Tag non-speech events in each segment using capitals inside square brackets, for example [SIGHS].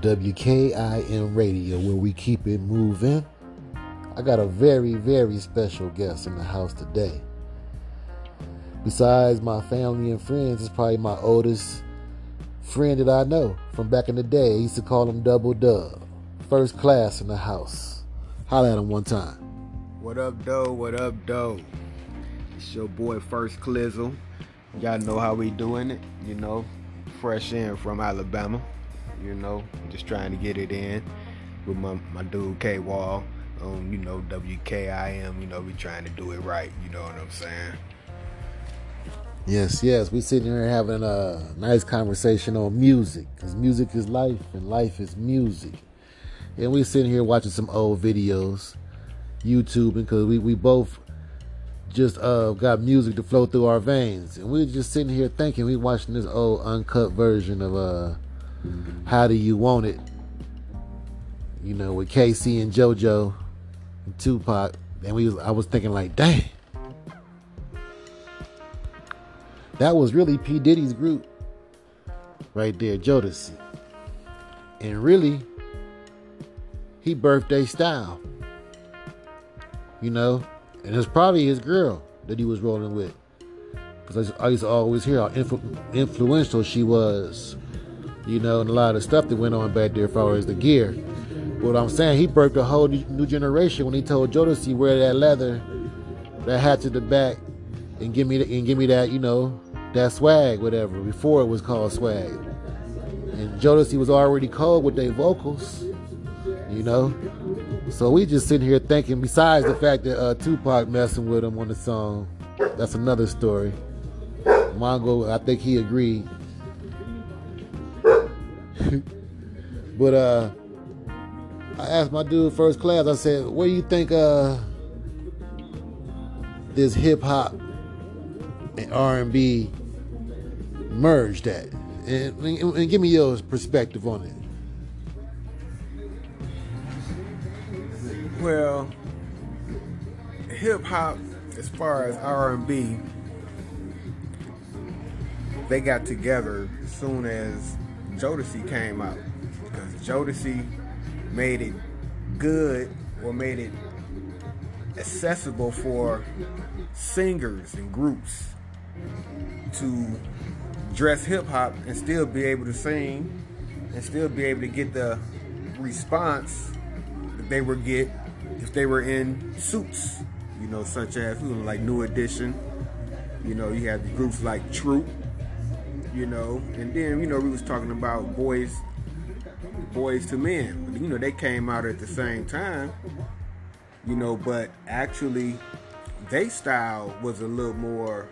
WKIM Radio, where we keep it moving. I got a very, very special guest in the house today. Besides my family and friends, it's probably my oldest friend that I know from back in the day. I used to call him Double Dub. First class in the house. Holla at him one time. What up, Doe? What up, Doe? It's your boy First Clizzle. Y'all know how we doing it, you know. Fresh in from Alabama, you know. Just trying to get it in with my, my dude K Wall on, you know, WKIM. You know, we trying to do it right, you know what I'm saying? Yes, yes. We sitting here having a nice conversation on music, because music is life and life is music. And we sitting here watching some old videos, YouTube, because we, we both just uh, got music to flow through our veins. And we are just sitting here thinking, we watching this old uncut version of uh, How Do You Want It? You know, with K-Ci and JoJo and Tupac. And we was, I was thinking like, dang. That was really P. Diddy's group right there, Jodeci. And really, he birthday style. You know? And it's probably his girl that he was rolling with. Because I, used to always hear how influ- influential she was, you know, and a lot of stuff that went on back there as far as the gear. But what I'm saying, he broke a whole new generation when he told Jodeci wear that leather, that hat to the back, and give me the, and give me that, you know, that swag, whatever. Before it was called swag, and Jodeci was already cold with their vocals, you know. So we just sitting here thinking. Besides the fact that uh, Tupac messing with him on the song, that's another story. Mongo, I think he agreed. [LAUGHS] but uh, I asked my dude first class. I said, "Where do you think uh, this hip hop and R and B merged at?" And, and, and give me your perspective on it. Well, hip hop, as far as R and B, they got together as soon as Jodeci came out because Jodeci made it good or made it accessible for singers and groups to dress hip hop and still be able to sing and still be able to get the response that they would get if they were in suits, you know, such as like New Edition. You know, you have groups like Troop, you know, and then you know we was talking about boys, Boyz II Men. You know, they came out at the same time. You know, but actually, they style was a little more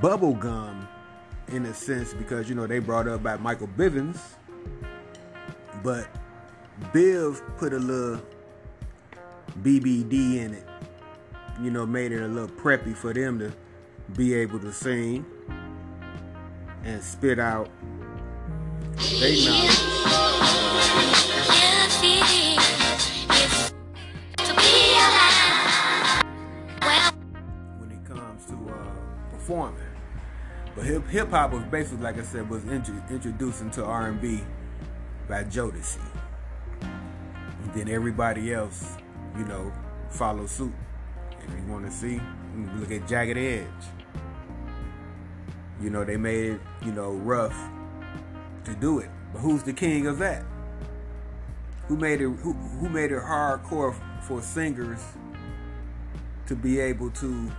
bubblegum in a sense because you know they brought up by Michael Bivins, but Biv put a little BBD in it. You know, made it a little preppy for them to be able to sing and spit out they knowledge. When it comes to uh, performing, but hip hip hop was basically, like I said, was intro- introduced into R and B by Jodeci. And then everybody else, you know, follow suit. If you want to see, look at Jagged Edge. You know, they made it, you know, rough to do it. But who's the king of that? Who made it who, who made it hardcore for singers to be able to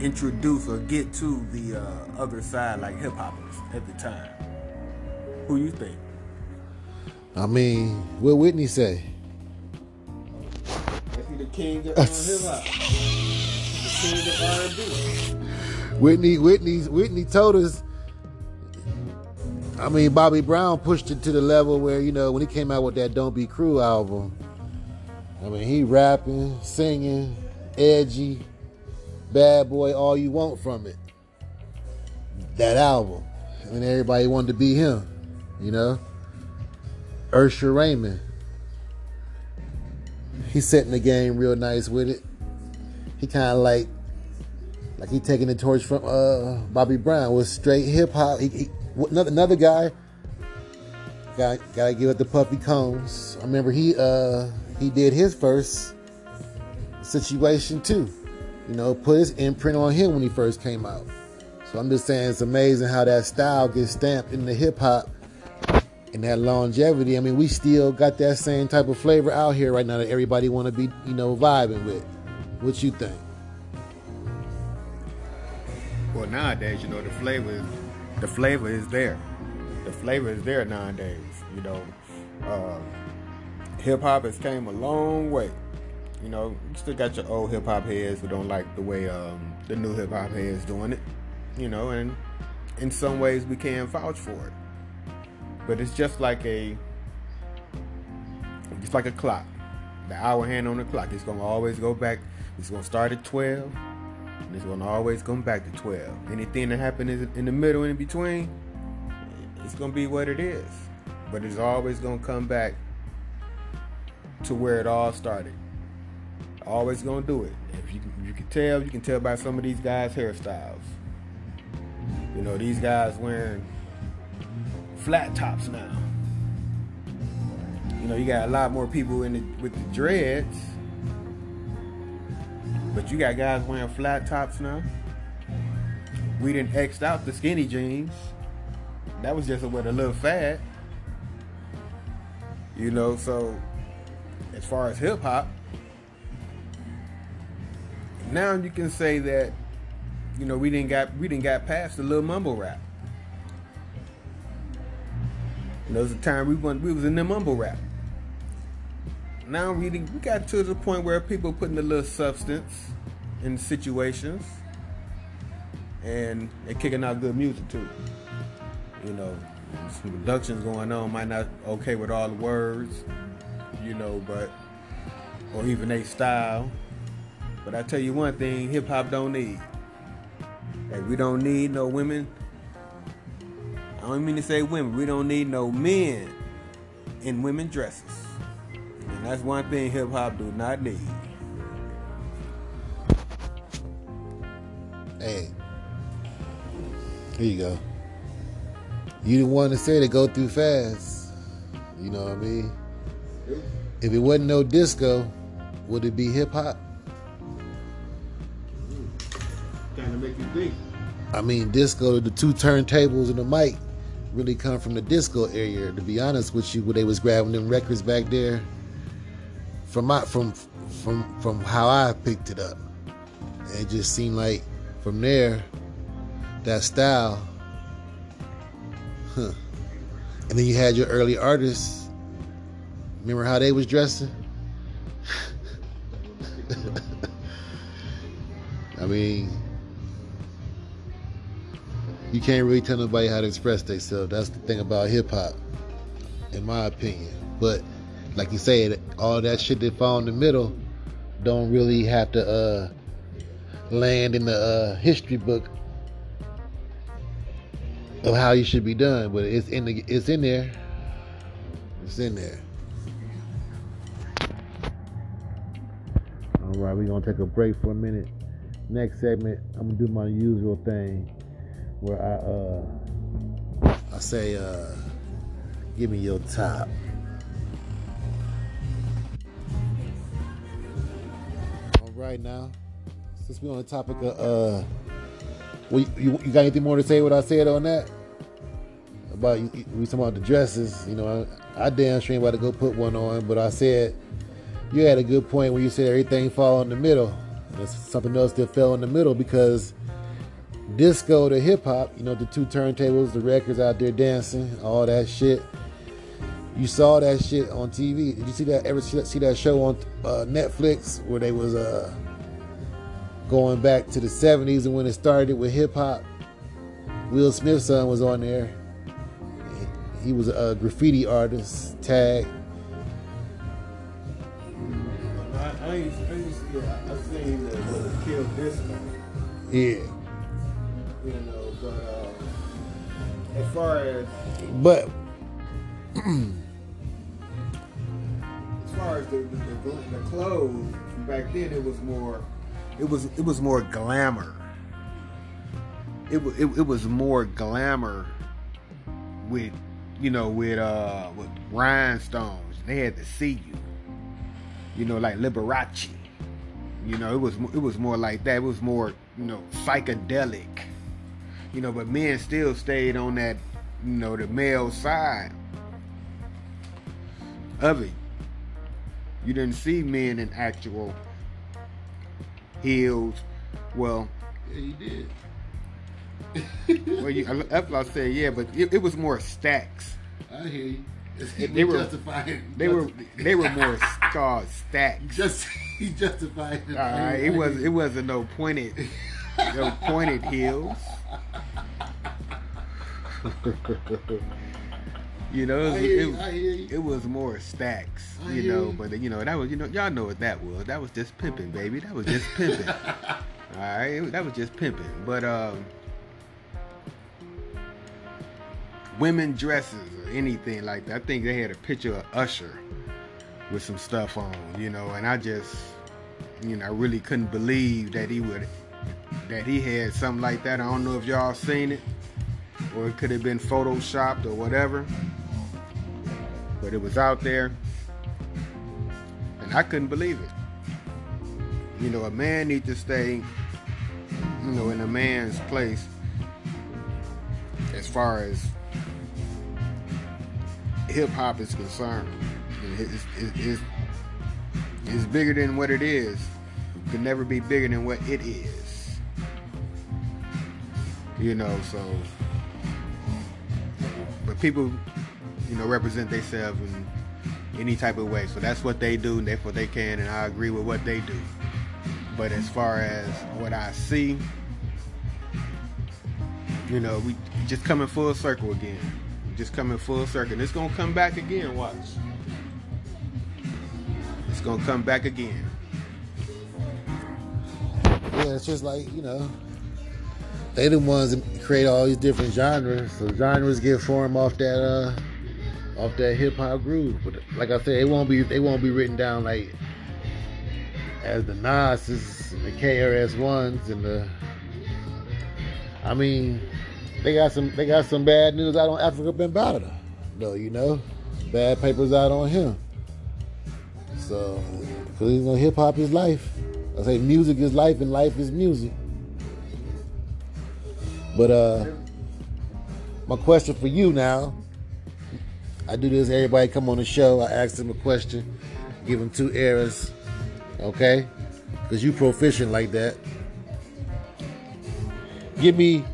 introduce or get to the uh, other side like hip hoppers at the time? Who you think? I mean, what Whitney say? The king of uh, hip hop? The king of R&B? Whitney, Whitney, Whitney told us. I mean, Bobby Brown pushed it to the level where you know when he came out with that "Don't Be Cruel" album. I mean, he rapping, singing, edgy, bad boy, all you want from it. That album, I mean, everybody wanted to be him, you know. Usher Raymond, he's setting the game real nice with it. He kind of like like he taking the torch from uh, Bobby Brown was straight hip hop. He, he, another another guy. Got gotta give it the Puffy Combs. I remember he uh he did his first situation too. You know, put his imprint on him when he first came out. So I'm just saying it's amazing how that style gets stamped in the hip hop and that longevity. I mean, we still got that same type of flavor out here right now that everybody want to be, you know, vibing with. What you think? Well, nowadays, you know, the flavor is the flavor is there. The flavor is there nowadays. You know, uh, hip hop has came a long way. You know, you still got your old hip hop heads who don't like the way um, the new hip hop heads doing it. You know, and in some ways we can vouch for it. But it's just like a just like a clock. The hour hand on the clock. It's gonna always go back. It's gonna start at twelve and it's gonna always come back to 12. Anything that happens in the middle in between, it's gonna be what it is. But it's always gonna come back to where it all started. Always gonna do it. If you you can tell, you can tell by some of these guys' hairstyles. You know, these guys wearing flat tops now. You know, you got a lot more people in the, with the dreads but you got guys wearing flat tops now. We didn't X'd out the skinny jeans. That was just a with a little fad. You know, so as far as hip hop, now you can say that, you know, we didn't got we didn't got past the little mumble rap. And there was a time we went we was in the mumble rap now reading, we got to the point where people putting a little substance in situations, and they're kicking out good music too. You know, some productions going on. Might not okay with all the words, you know, but or even a style. But I tell you one thing, hip hop don't need. Hey, we don't need no women. I don't mean to say women. We don't need no men in women dresses. And that's one thing hip hop do not need. Hey, here you go. You didn't want to say to go through fast. You know what I mean? If it wasn't no disco, would it be hip hop? Kind of make you think. I mean, disco, the two turntables and the mic really come from the disco area. To be honest with you, where they was grabbing them records back there from my from from from how I picked it up. It just seemed like from there, that style. Huh. And then you had your early artists. Remember how they was dressing? [LAUGHS] I mean, you can't really tell nobody how to express themselves. That's the thing about hip hop, in my opinion. But like you said, all that shit that fall in the middle don't really have to uh, land in the uh, history book of how you should be done, but it's in the it's in there. It's in there. All right, we're gonna take a break for a minute. Next segment, I'm gonna do my usual thing, where I uh I say uh give me your top. All right now. Since we're on the topic of, uh, well, you, you got anything more to say? What I said on that about we talking about the dresses? You know, I, I damn sure ain't about to go put one on, but I said you had a good point when you said everything fall in the middle. There's something else that fell in the middle because disco to hip hop, you know, the two turntables, the records out there dancing, all that shit. You saw that shit on TV. Did you see that? Ever see that show on uh, Netflix where they was uh, going back to the '70s and when it started with hip hop? Will Smith's son was on there. He was a graffiti artist. Tag. I, I, I, I seen the, the Kill Disco. Yeah. As far as but far as the, the, the, the clothes back then, it was more, it was it was more glamour. it, it, it was more glamour with you know with uh with rhinestones. They had to see you. You know, like Liberace. You know, it was it was more like that. It was more you know psychedelic. You know, but men still stayed on that you know the male side of it. You didn't see men in actual heels. Well, Yeah, he did. well, you, that's what I said. Yeah, but it, it was more stacks. I hear you. They were- justifying. They were they were more called stacks. [LAUGHS] just he justified. All right, it was it wasn't no pointed no pointed heels. [LAUGHS] You know, it was, it, you. I hear you. it was more stacks. You know, you. but you know that was you know y'all know what that was. That was just pimping, baby. That was just pimping. [LAUGHS] All right, it- that was just pimping. But um, women dresses or anything like that. I think they had a picture of Usher with some stuff on, you know, and I just, you know, I really couldn't believe that he would, that he had something like that. I don't know if y'all seen it, or it could have been photoshopped or whatever, but it was out there, and I couldn't believe it. You know, a man needs to stay, you know, in a man's place as far as hip hop is concerned. It's, it's, it's, bigger than what it is. It could never be bigger than what it is. You know, so. But people, you know, represent themselves in any type of way. So that's what they do, and what they can, and I agree with what they do. But as far as what I see, you know, we just coming full circle again. Just coming full circle. And it's gonna come back again, watch. It's gonna come back again. Yeah, it's just like you know, they the ones that create all these different genres. So genres get formed off that uh, off that hip hop groove. But like I said, it won't be they won't be written down like as the Nas's and the KRS ones and the. I mean, they got some they got some bad news out on Afrika Bambaataa, though. You know, bad papers out on him. So, because you know, hip hop is life. I say music is life and life is music. But uh my question for you now, I do this, everybody come on the show, I ask them a question, give them two errors, okay? Because you proficient like that. Give me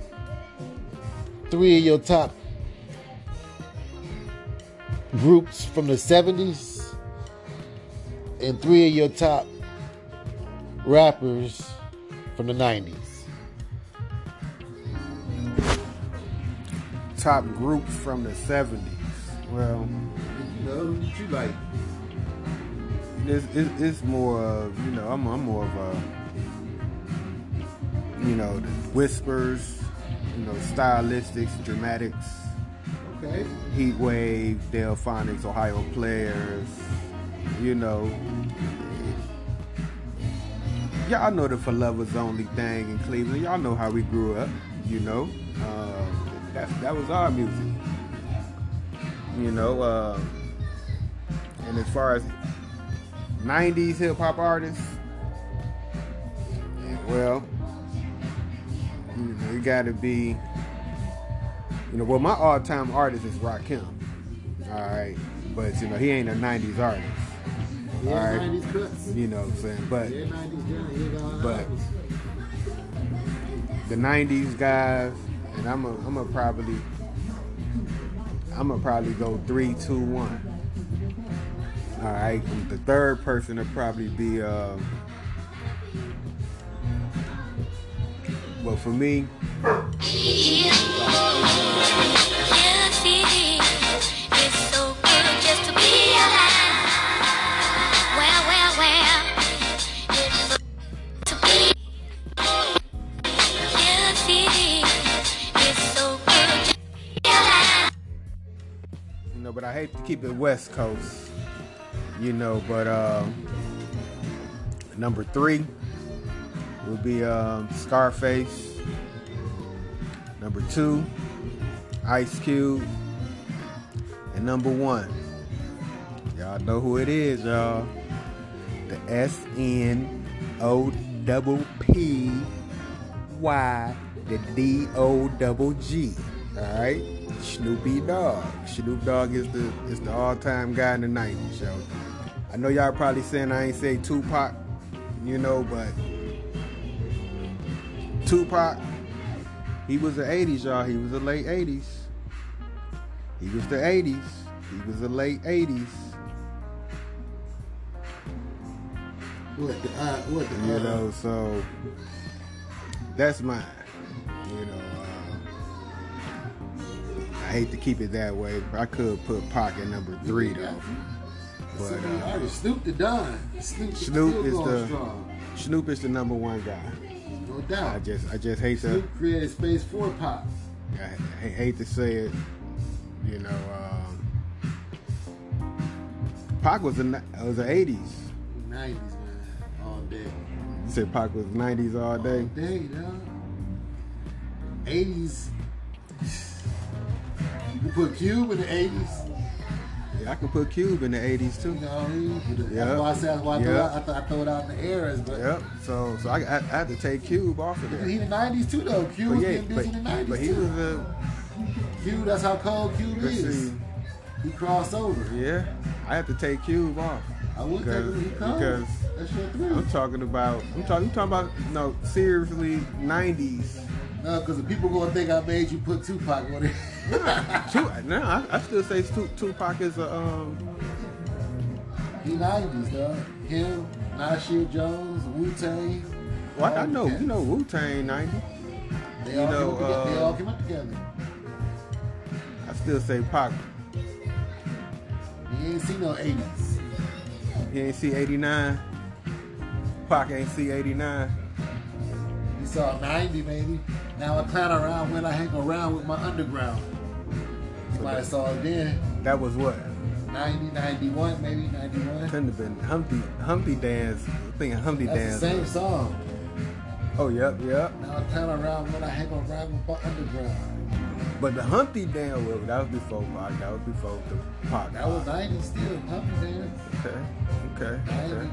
three of your top groups from the 70s and three of your top rappers from the 90s. Top groups from the 70s. Well, You know, you like? it's, it's, it's more of, you know, I'm, I'm more of a, you know, the whispers, you know, stylistics, dramatics, Okay. Heat Wave, Delfonics, Ohio Players, you know. Y'all know the For Lovers Only thing in Cleveland. Y'all know how we grew up, you know. Uh, that, that was our music. You know, uh, and as far as 90s hip hop artists, well, you know, it gotta be you know, well, my all-time artist is Rakim. All right, but you know, he ain't a '90s artist. All right. 90s cuts. You know what I'm saying? But Yeah, 90s Johnny, he got all But- the '90s guys, and I'm a, I'm a probably, I'm gonna probably go three, two, one. All right, the third person would probably be, uh, well, for me, keep it West Coast, you know, but um, number three would be um, Scarface. Number two, Ice Cube. And number one, y'all know who it is, y'all. The S N O double P Y, the D O double G. All right, Snoopy Dogg. Snoop Dogg is the is the all time guy in the '90s, yo. I know y'all probably saying I ain't say Tupac, you know, but Tupac, he was the 80s, y'all. He was the late 80s. He was the 80s. He was the late 80s. What the uh, what the You uh, know, so that's mine. You know, uh, hate to keep it that way, but I could put pocket number three though. But But, uh, Snoop the Don. Snoop, Snoop is the- strong. Snoop is the number one guy. no doubt. I just, I just hate to, Snoop created space for Pop. I, I hate to say it. You know, um, Pac was a, was the '80s. 90s, man, all day. You said Pac was '90s all day. All day, dog. 80s. You put Cube in the 80s. Yeah, I can put Cube in the '80s too. You know what I mean? That's Yeah. why I said, that's why I, throw out, I, th- I throw it out in the eras, but Yep. So, so I, I, I had to take Cube off of there. he in the 90s too, though. Cube But was yeah, getting busy but, in the 90s but he too. was a. Cube, that's how cold Cube is. see. He crossed over. Yeah, I had to take Cube off. I would take Because- cold. because That's your three. I'm talking about. I'm talking. I'm talking about. No, seriously, '90s. No, because the people gonna think I made you put Tupac on it. [LAUGHS] No, I, I still say Tu- Tupac is a. Um, he 90s, though. Him, Nasir Jones, Wu Tang. well, I know. You know, Wu Tang '90. They you all, know, came up together. they uh, all came up together. I still say Pac. He ain't see no 80s. He ain't see '89. Pac ain't see '89. He saw 90 maybe. Now I clown around when I hang around with my underground. You might have saw it then. That was what. 90, 91, maybe 91. Couldn't have been Humpty Humpty Dance. I think Humpty That's Dance. the same song. Oh, yep, yep. Now I clown around when I hang around with my underground. But the Humpty Dance, well, that was before Pac. That was before the Pac. That was 90 still. Humpty Dance. Okay, okay, 90. okay.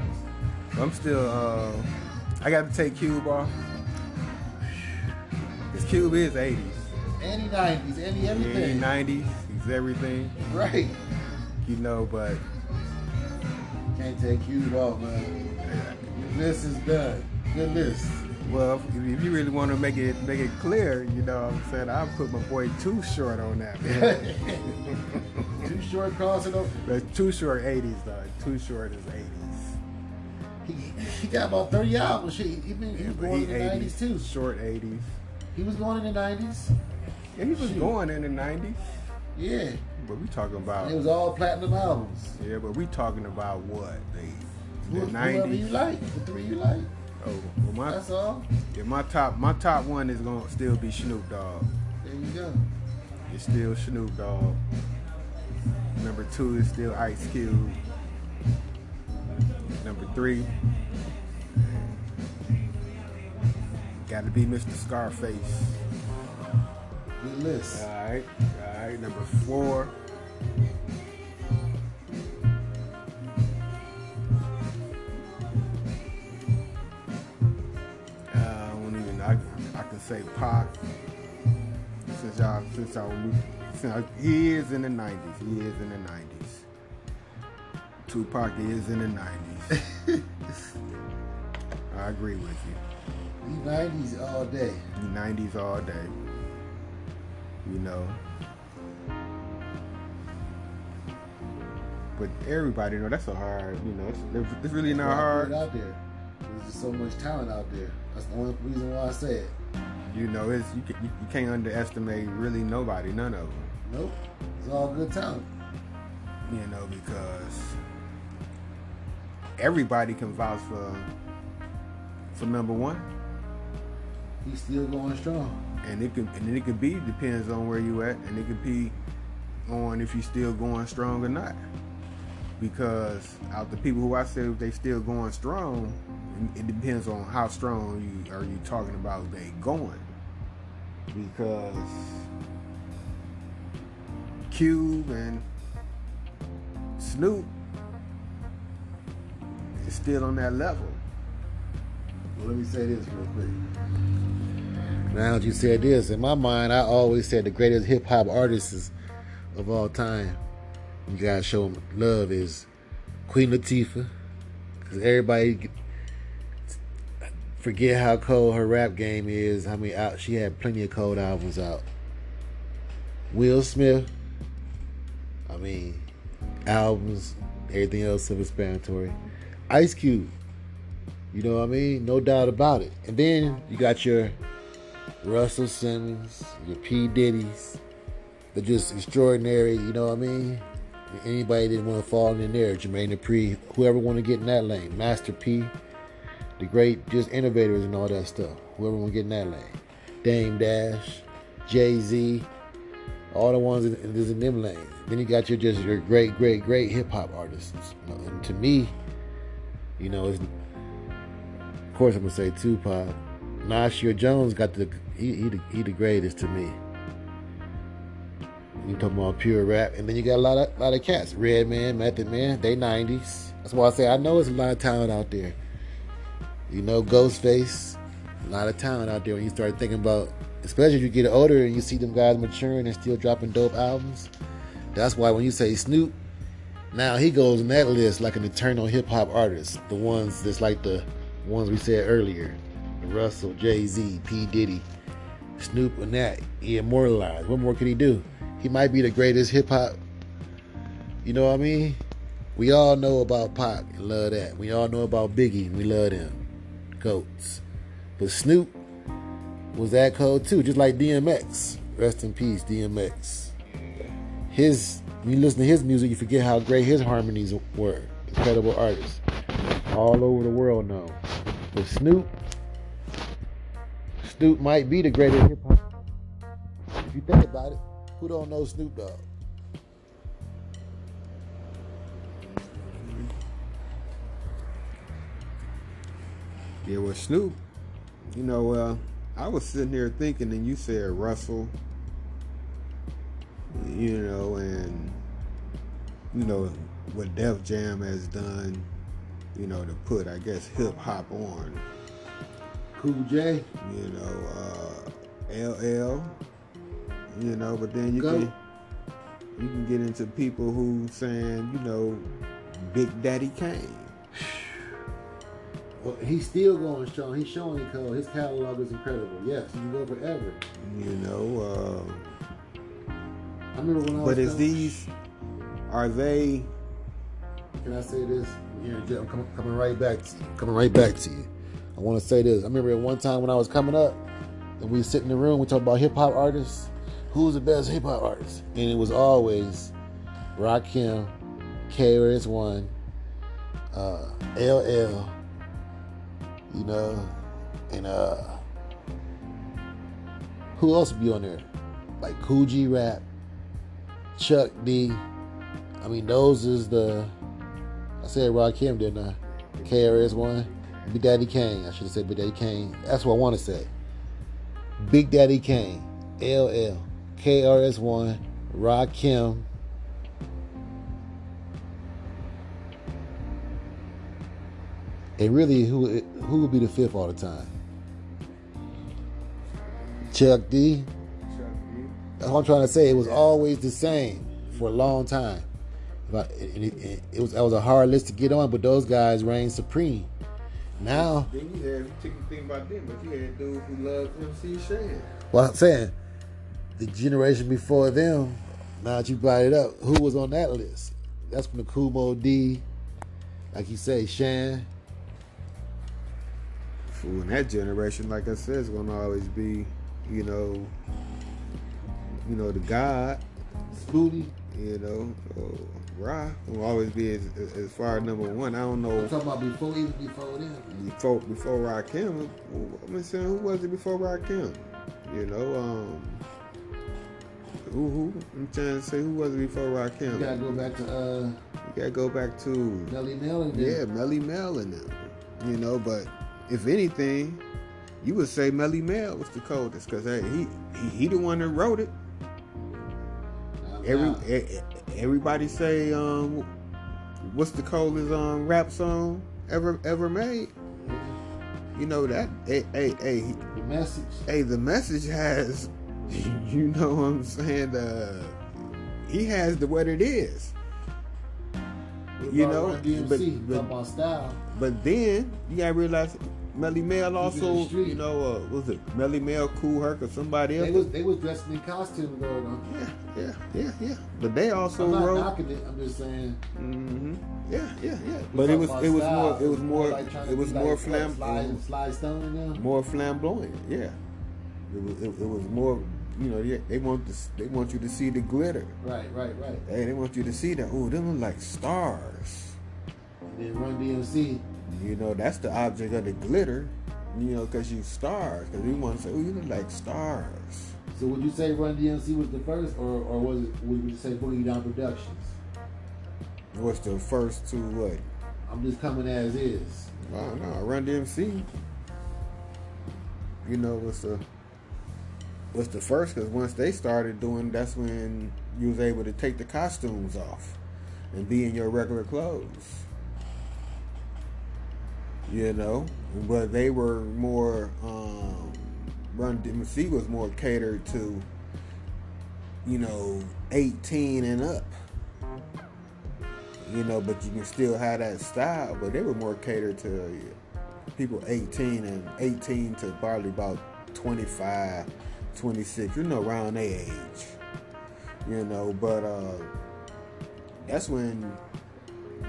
I'm still. Uh, I got to take Cube off. Cause Cube is 80s. Any 90s, any He everything. ain't 90s. He's everything. Right. You know, but Can't take Cube off, man. List is done. Good list. well, if, you really want to make it make it clear, you know, what I'm saying I'll put my boy Too Short on that. Man. [LAUGHS] Too short crossing over. but Too Short 80s though. Too Short is 80s. He, he got about 30 albums. Shit, he, been, he was he in the 90s too. Short 80s. He was going in the 90s. And he was Shoot. going in the 90s. Yeah. But we talking about It was all platinum albums. yeah, but we talking about what the Who, the whoever you 90s. like. The three you like. Oh, well, my That's all. yeah, my top my top one is gonna still be Snoop Dogg. There you go. It's still Snoop Dogg. Number two is still Ice Cube. Number three, got to be Mr. Scarface. Good list. All right, all right. Number four. Uh, I won't even. I, I can say Pac. Since y'all, since y'all, since I, he is in the '90s. He is in the '90s. Tupac is in the '90s. [LAUGHS] I agree with you. These 90s all day. The '90s all day. You know. But everybody know that's so hard. You know, it's, it's really not hard. out there. There's just so much talent out there. That's the only reason why I say it. You know, it's you, can, you, you can't underestimate really nobody, none of them. Nope. It's all good talent. You know, because everybody can vouch for for number one, He's still going strong. and it can and it could be depends on where you at, and it could be on if you still going strong or not. Because out the people who I said they still going strong, it depends on how strong you are you talking about they going. because Cube and Snoop is still on that level. Well, let me say this real quick. Now that you said this, in my mind, I always said the greatest hip hop artists of all time. You gotta show them love is Queen Latifah, because everybody forget how cold her rap game is. I many out she had plenty of cold albums out. Will Smith, I mean, albums, everything else of explanatory. Ice Cube, you know what I mean? No doubt about it. And then you got your Russell Simmons, your P. Diddy's. They're just extraordinary, you know what I mean? Anybody didn't want to fall in there, Jermaine Dupri, whoever want to get in that lane, Master P, the great just innovators and all that stuff. Whoever want to get in that lane. Dame Dash, Jay Z, all the ones in, in, in them lanes. Then you got your just your great, great, great hip hop artists. And to me, you know, it's course I'm gonna say Tupac. Nasir Jones got the he he the, he the greatest to me. You talking about pure rap, and then you got a lot of lot of cats. Redman, Method Man, they '90s. That's why I say I know there's a lot of talent out there. You know, Ghostface, a lot of talent out there. When you start thinking about, especially as you get older and you see them guys maturing and still dropping dope albums. That's why when you say Snoop, now he goes in that list like an eternal hip hop artist. The ones that's like the ones we said earlier, Russell, Jay Z, P Diddy, Snoop, and that. He immortalized. What more could he do? He might be the greatest hip hop. You know what I mean? We all know about Pac love that. We all know about Biggie we love them. Goats. But Snoop was that cold too, just like DMX. Rest in peace, DMX. His when you listen to his music, you forget how great his harmonies were. Incredible artist. All over the world now. But Snoop, Snoop might be the greatest hip hop. If you think about it. Who don't know Snoop Dogg? Yeah, well, Snoop, you know, uh, I was sitting here thinking, and you said Russell, you know, and, you know, what Def Jam has done, you know, to put, I guess, hip hop on. Cool J. You know, uh, LL you know. But then you Go. can you can get into people who saying, you know, Big Daddy Kane. [SIGHS] Well, he's still going strong. He's showing code. His catalog is incredible. Yes, you go forever. You know. Uh, I remember when I was. But is these? Are they? Can I say this? I'm coming, coming right back to you. Coming right back to you. I want to say this. I remember at one time when I was coming up, and we sit in the room, we talk about hip hop artists who's the best hip hop artist? And it was always Rock Rakim, KRS One, uh, LL, you know, and uh, who else would be on there? Like G Rap, Chuck D. I mean, those is the. I said Rakim, didn't uh, I? KRS One, Big Daddy Kane. I should have said Big Daddy Kane. That's what I want to say. Big Daddy Kane, LL. KRS-One, Rakim. and really, who who would be the fifth all the time? Chuck D. Chuck D. That's what I'm trying to say. It was always the same for a long time. But it, it, it, was that was a hard list to get on, but those guys reigned supreme. Now, then you had you think about them, but you had dudes who loved MC Shan. Well, I'm saying the generation before them, now that you brought it up, who was on that list? That's from the Kool Moe Dee, like you say, Shan. Fool, in that generation, like I said, is gonna always be, you know, you know, the God, Spooty, you know, uh, Ra will always be as, as far as number one. I don't know. I'm talking about before even before them. Before before Rakim, I'm saying who was it before Rakim? You know, um, who, who? I'm trying to say who was it before Rakim? You gotta go back to. uh You gotta go back to. Melle Mel and them. Yeah, Melle Mel and them. You know, but if anything, you would say Melle Mel was the coldest because hey, he, he he the one that wrote it. Every everybody say um, what's the coldest um rap song ever ever made? You know that hey hey hey the message. hey the message has [LAUGHS] you know what I'm saying the he has the what it is. What You know, DMC, but- but-. But then you gotta realize Melle Mel also, you know, uh, was it Melle Mel, Kool Herc, or somebody else? They was they was dressed in costume going on. yeah, yeah, yeah, yeah. But they also I'm not wrote. knocking it. I'm just saying. Mm-hmm. Yeah, yeah, yeah. But it was it was style. more it was more like it was more like, flam what, Sly, Sly Stone and more flamboyant. Yeah, it was it, it was more. You know, yeah, they want to they want you to see the glitter. Right, right, right. Hey, they want you to see that. Oh, them look like stars. And then Run DMC. You know, that's the object of the glitter. You know, because you stars. Because we want to say, oh, you look like stars. So would you say Run DMC was the first, or, or was it? Would you say Boogie Down Productions? What's the first to what? I'm just coming as is. Oh no, Run DMC. You know what's the what's the first? Because once they started doing, that's when you was able to take the costumes off and be in your regular clothes. You know, but they were more. Um, Run DMC was more catered to. You know, 18 and up you know, but you can still have that style. But they were more catered to people 18 and 18 to probably about 25, 26, you know, around their age. You know, but uh, that's when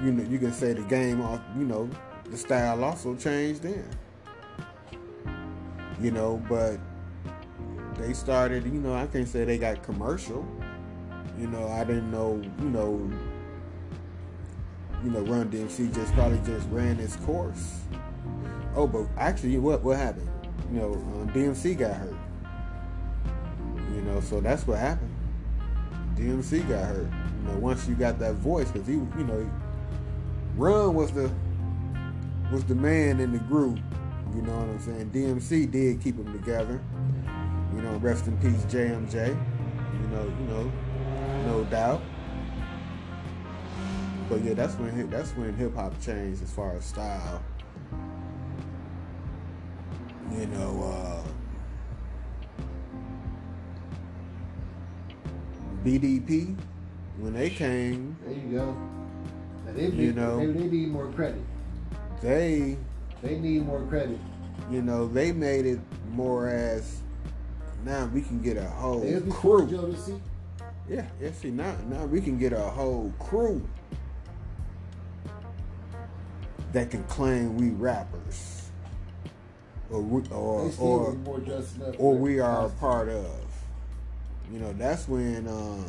you know you can say the game off. You know, the style also changed then. You know, but they started. You know, I can't say they got commercial. You know, I didn't know. You know, you know, Run DMC just probably just ran its course. Oh, but actually, what what happened? You know, um, DMC got hurt. You know, so that's what happened. DMC got hurt. You know, once you got that voice, because he, you know, Run was the was the man in the group. You know what I'm saying? DMC did keep them together. You know, rest in peace, JMJ. You know, you know, no doubt. But yeah, that's when that's when hip hop changed as far as style. You know, uh, BDP when they came, There you go. Now they, You know. they need more credit. They They need more credit. you know they made it more as now we can get a whole crew. Jodeci. Yeah, yeah. See now, now we can get a whole crew that can claim we rappers, or we, or or need more dressing up. or we are a part of. You know, that's when um,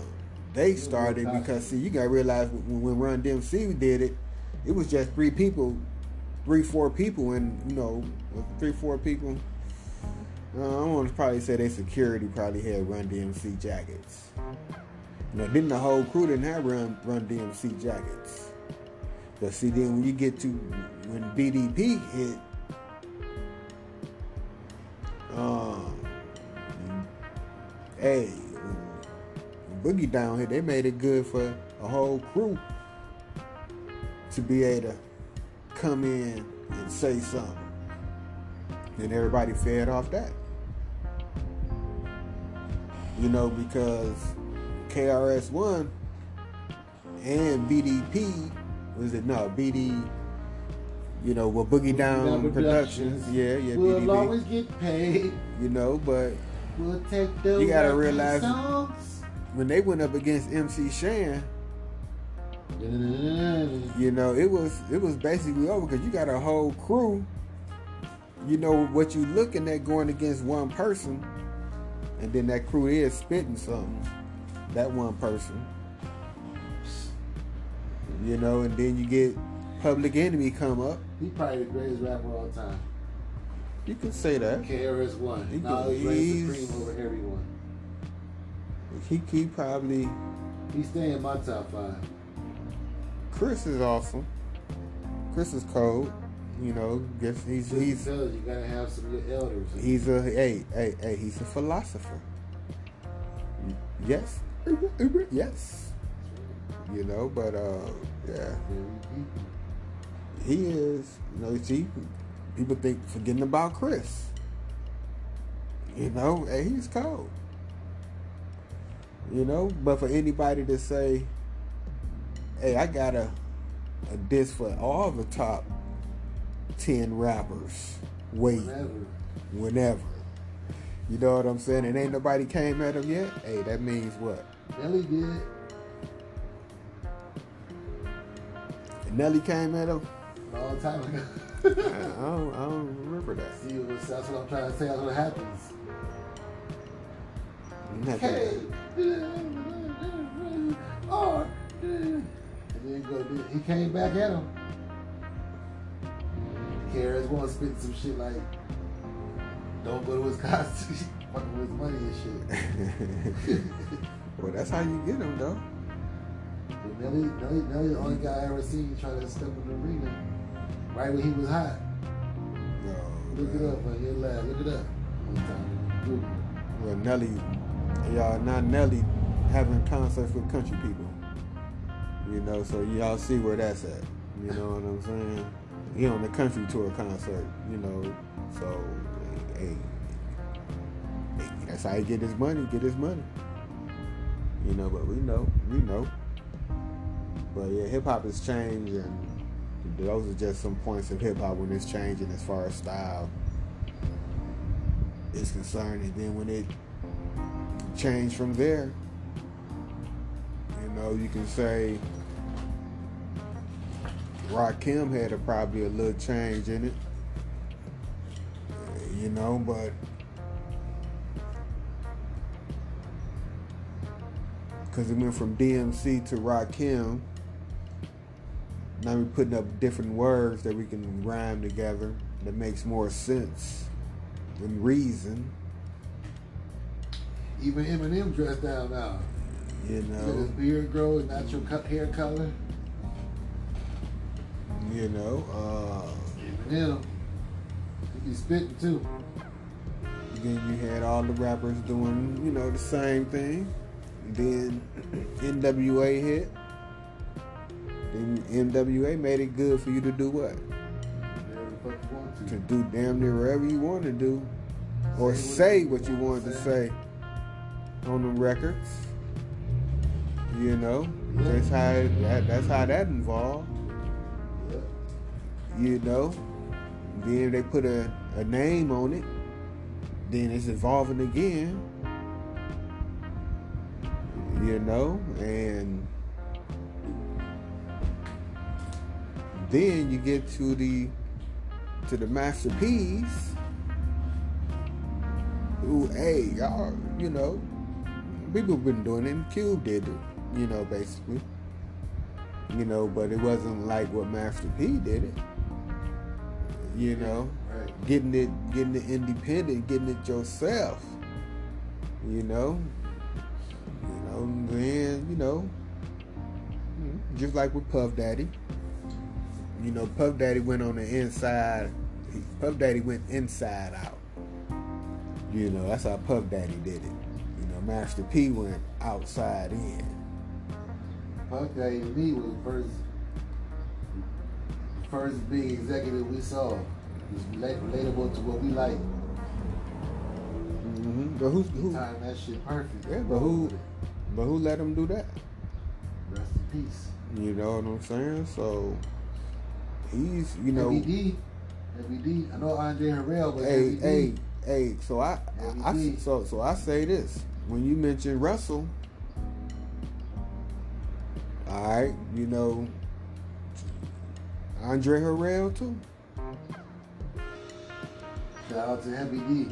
they started because see, you gotta realize when, when Run DMC we did it, it was just three people, three four people, and you know, three four people. Uh, I want to probably say their security probably had Run DMC jackets. Know, then the whole crew didn't have Run Run DMC jackets. But see, then when you get to when BDP hit, um, hey, Boogie Down here, they made it good for a whole crew to be able to come in and say something. And everybody fed off that. You know, because KRS1 and BDP, was it no, BD, you know, well, Boogie Down, Down Productions. Yeah, yeah, We'll always get paid. You know, but We'll take You gotta realize- songs. when they went up against MC Shan. You know, it was it was basically over because you got a whole crew. You know what you looking at going against one person, and then that crew is spitting something. That one person. You know, and then you get Public Enemy come up. He probably the greatest rapper of all time. You can say that. KRS One. He go- he's- supreme over everyone. He he probably He's staying in my top five. Chris is awesome. Chris is cold. You know, guess he's Just he's you gotta have some good elders. he's a hey hey hey he's a philosopher. Yes, yes. You know, but uh, yeah, he is. You know, see, people think forgetting about Chris. You know, hey, he's cold. You know, but for anybody to say, "Hey, I got a a disc for all the top ten rappers," wait, Whatever. whenever. You know what I'm saying? And ain't nobody came at him yet. Hey, that means what? Nelly did. Nelly came at him. A long time ago. I don't, I don't remember that. [LAUGHS] See, that's what I'm trying to say. That's what happens. You have Hey, and then go. He came back at him. Kara's going to spit some shit like, "Don't go to Wisconsin, [LAUGHS] fucking with his money and shit." [LAUGHS] well, that's how you get him, though. But Nelly, Nelly, Nelly, the only guy I ever seen try to step in the arena right when he was hot. Look it up, man. Laugh. Look it up. Well, Nelly, y'all not Nelly having concerts with country people. You know, so y'all see where that's at. You know what I'm saying? He on the country tour concert. You know, so hey, hey, that's how he get his money. Get his money. You know, but we know, we know. But yeah, hip hop has changed, and those are just some points of hip hop when it's changing as far as style is concerned. And then when it changed from there, you know, you can say Rakim had a, probably a little change in it. You know, but because it went from DMC to Rakim. Now we're putting up different words that we can rhyme together that makes more sense than reason. Even Eminem dressed down now. You Let his beard grow, his natural cut hair color. You know. Uh, Eminem, he be spitting too. then you had all the rappers doing, you know, the same thing. Then [CLEARS THROAT] NWA hit. Then NWA made it good for you to do what? Whatever the fuck you To to. do damn near whatever you want to do, or say what you wanted to say on the records. You know, that's how that, that's how that involved. You know. Then they put a, a name on it. Then it's evolving again. You know, and then you get to the to the masterpiece. Who, hey, y'all, you know, people been doing it. Cube did it, you know, basically. You know, but it wasn't like what Master P did it. You know, Right. getting it, getting it independent, getting it yourself. You know, you know, then you know, just like with Puff Daddy. You know, Puff Daddy went on the inside. Puff Daddy went inside out. You know, that's how Puff Daddy did it. You know, Master P went outside in. Puff Daddy me was the first, first big executive we saw. He's relatable to what we like. hmm But who? that shit perfect. Yeah, but who? But who let him do that? Rest in peace. You know what I'm saying? So he's, you know, Heavy D. Heavy D. I know Andre Harrell, but hey, Heavy hey, hey. So I, I, I, so so I say this when you mention Russell. All right, you know, Andre Harrell too. Shout out to Heavy D.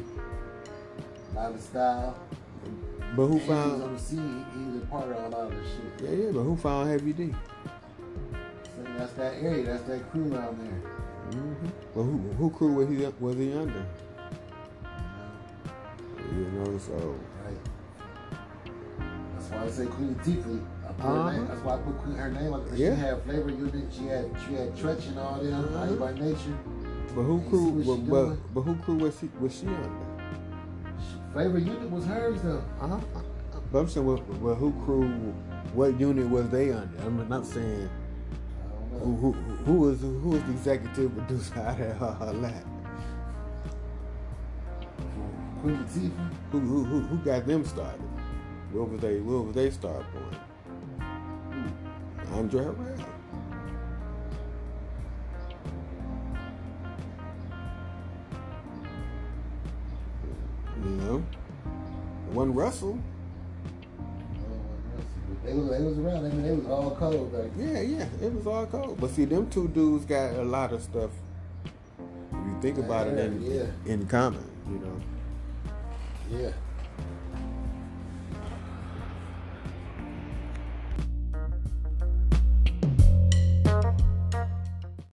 Lot of style. But who And he was found? on the scene. He was a part of a lot of this shit. Yeah, yeah. But who found Heavy D? So that's that area. That's that crew around there. hmm But who who crew was he was he under? You know? You know, so Right. That's why I say Queen Latifah. I I her Uh-huh. name, that's why I put Queen her name. Like, Yeah. She had flavor unit. She had she had Treach and all them. Uh-huh. By nature. But who crew? But, but, but who crew was she was she under? She, flavor unit was hers though. Uh huh. But I'm saying, well, well, who crew? What unit was they under? I'm not saying who who, who was who was the executive producer [LAUGHS] out of her, her lap? Queen Latifah. Who, who who who got them started? Where was they? What was they start point? Andre Harrell. You know, one Russell. They was, they was around. I mean, they was all cold back then. Yeah, yeah, it was all cold. But see, them two dudes got a lot of stuff. If you think about it, in Yeah, in common, you know. Yeah.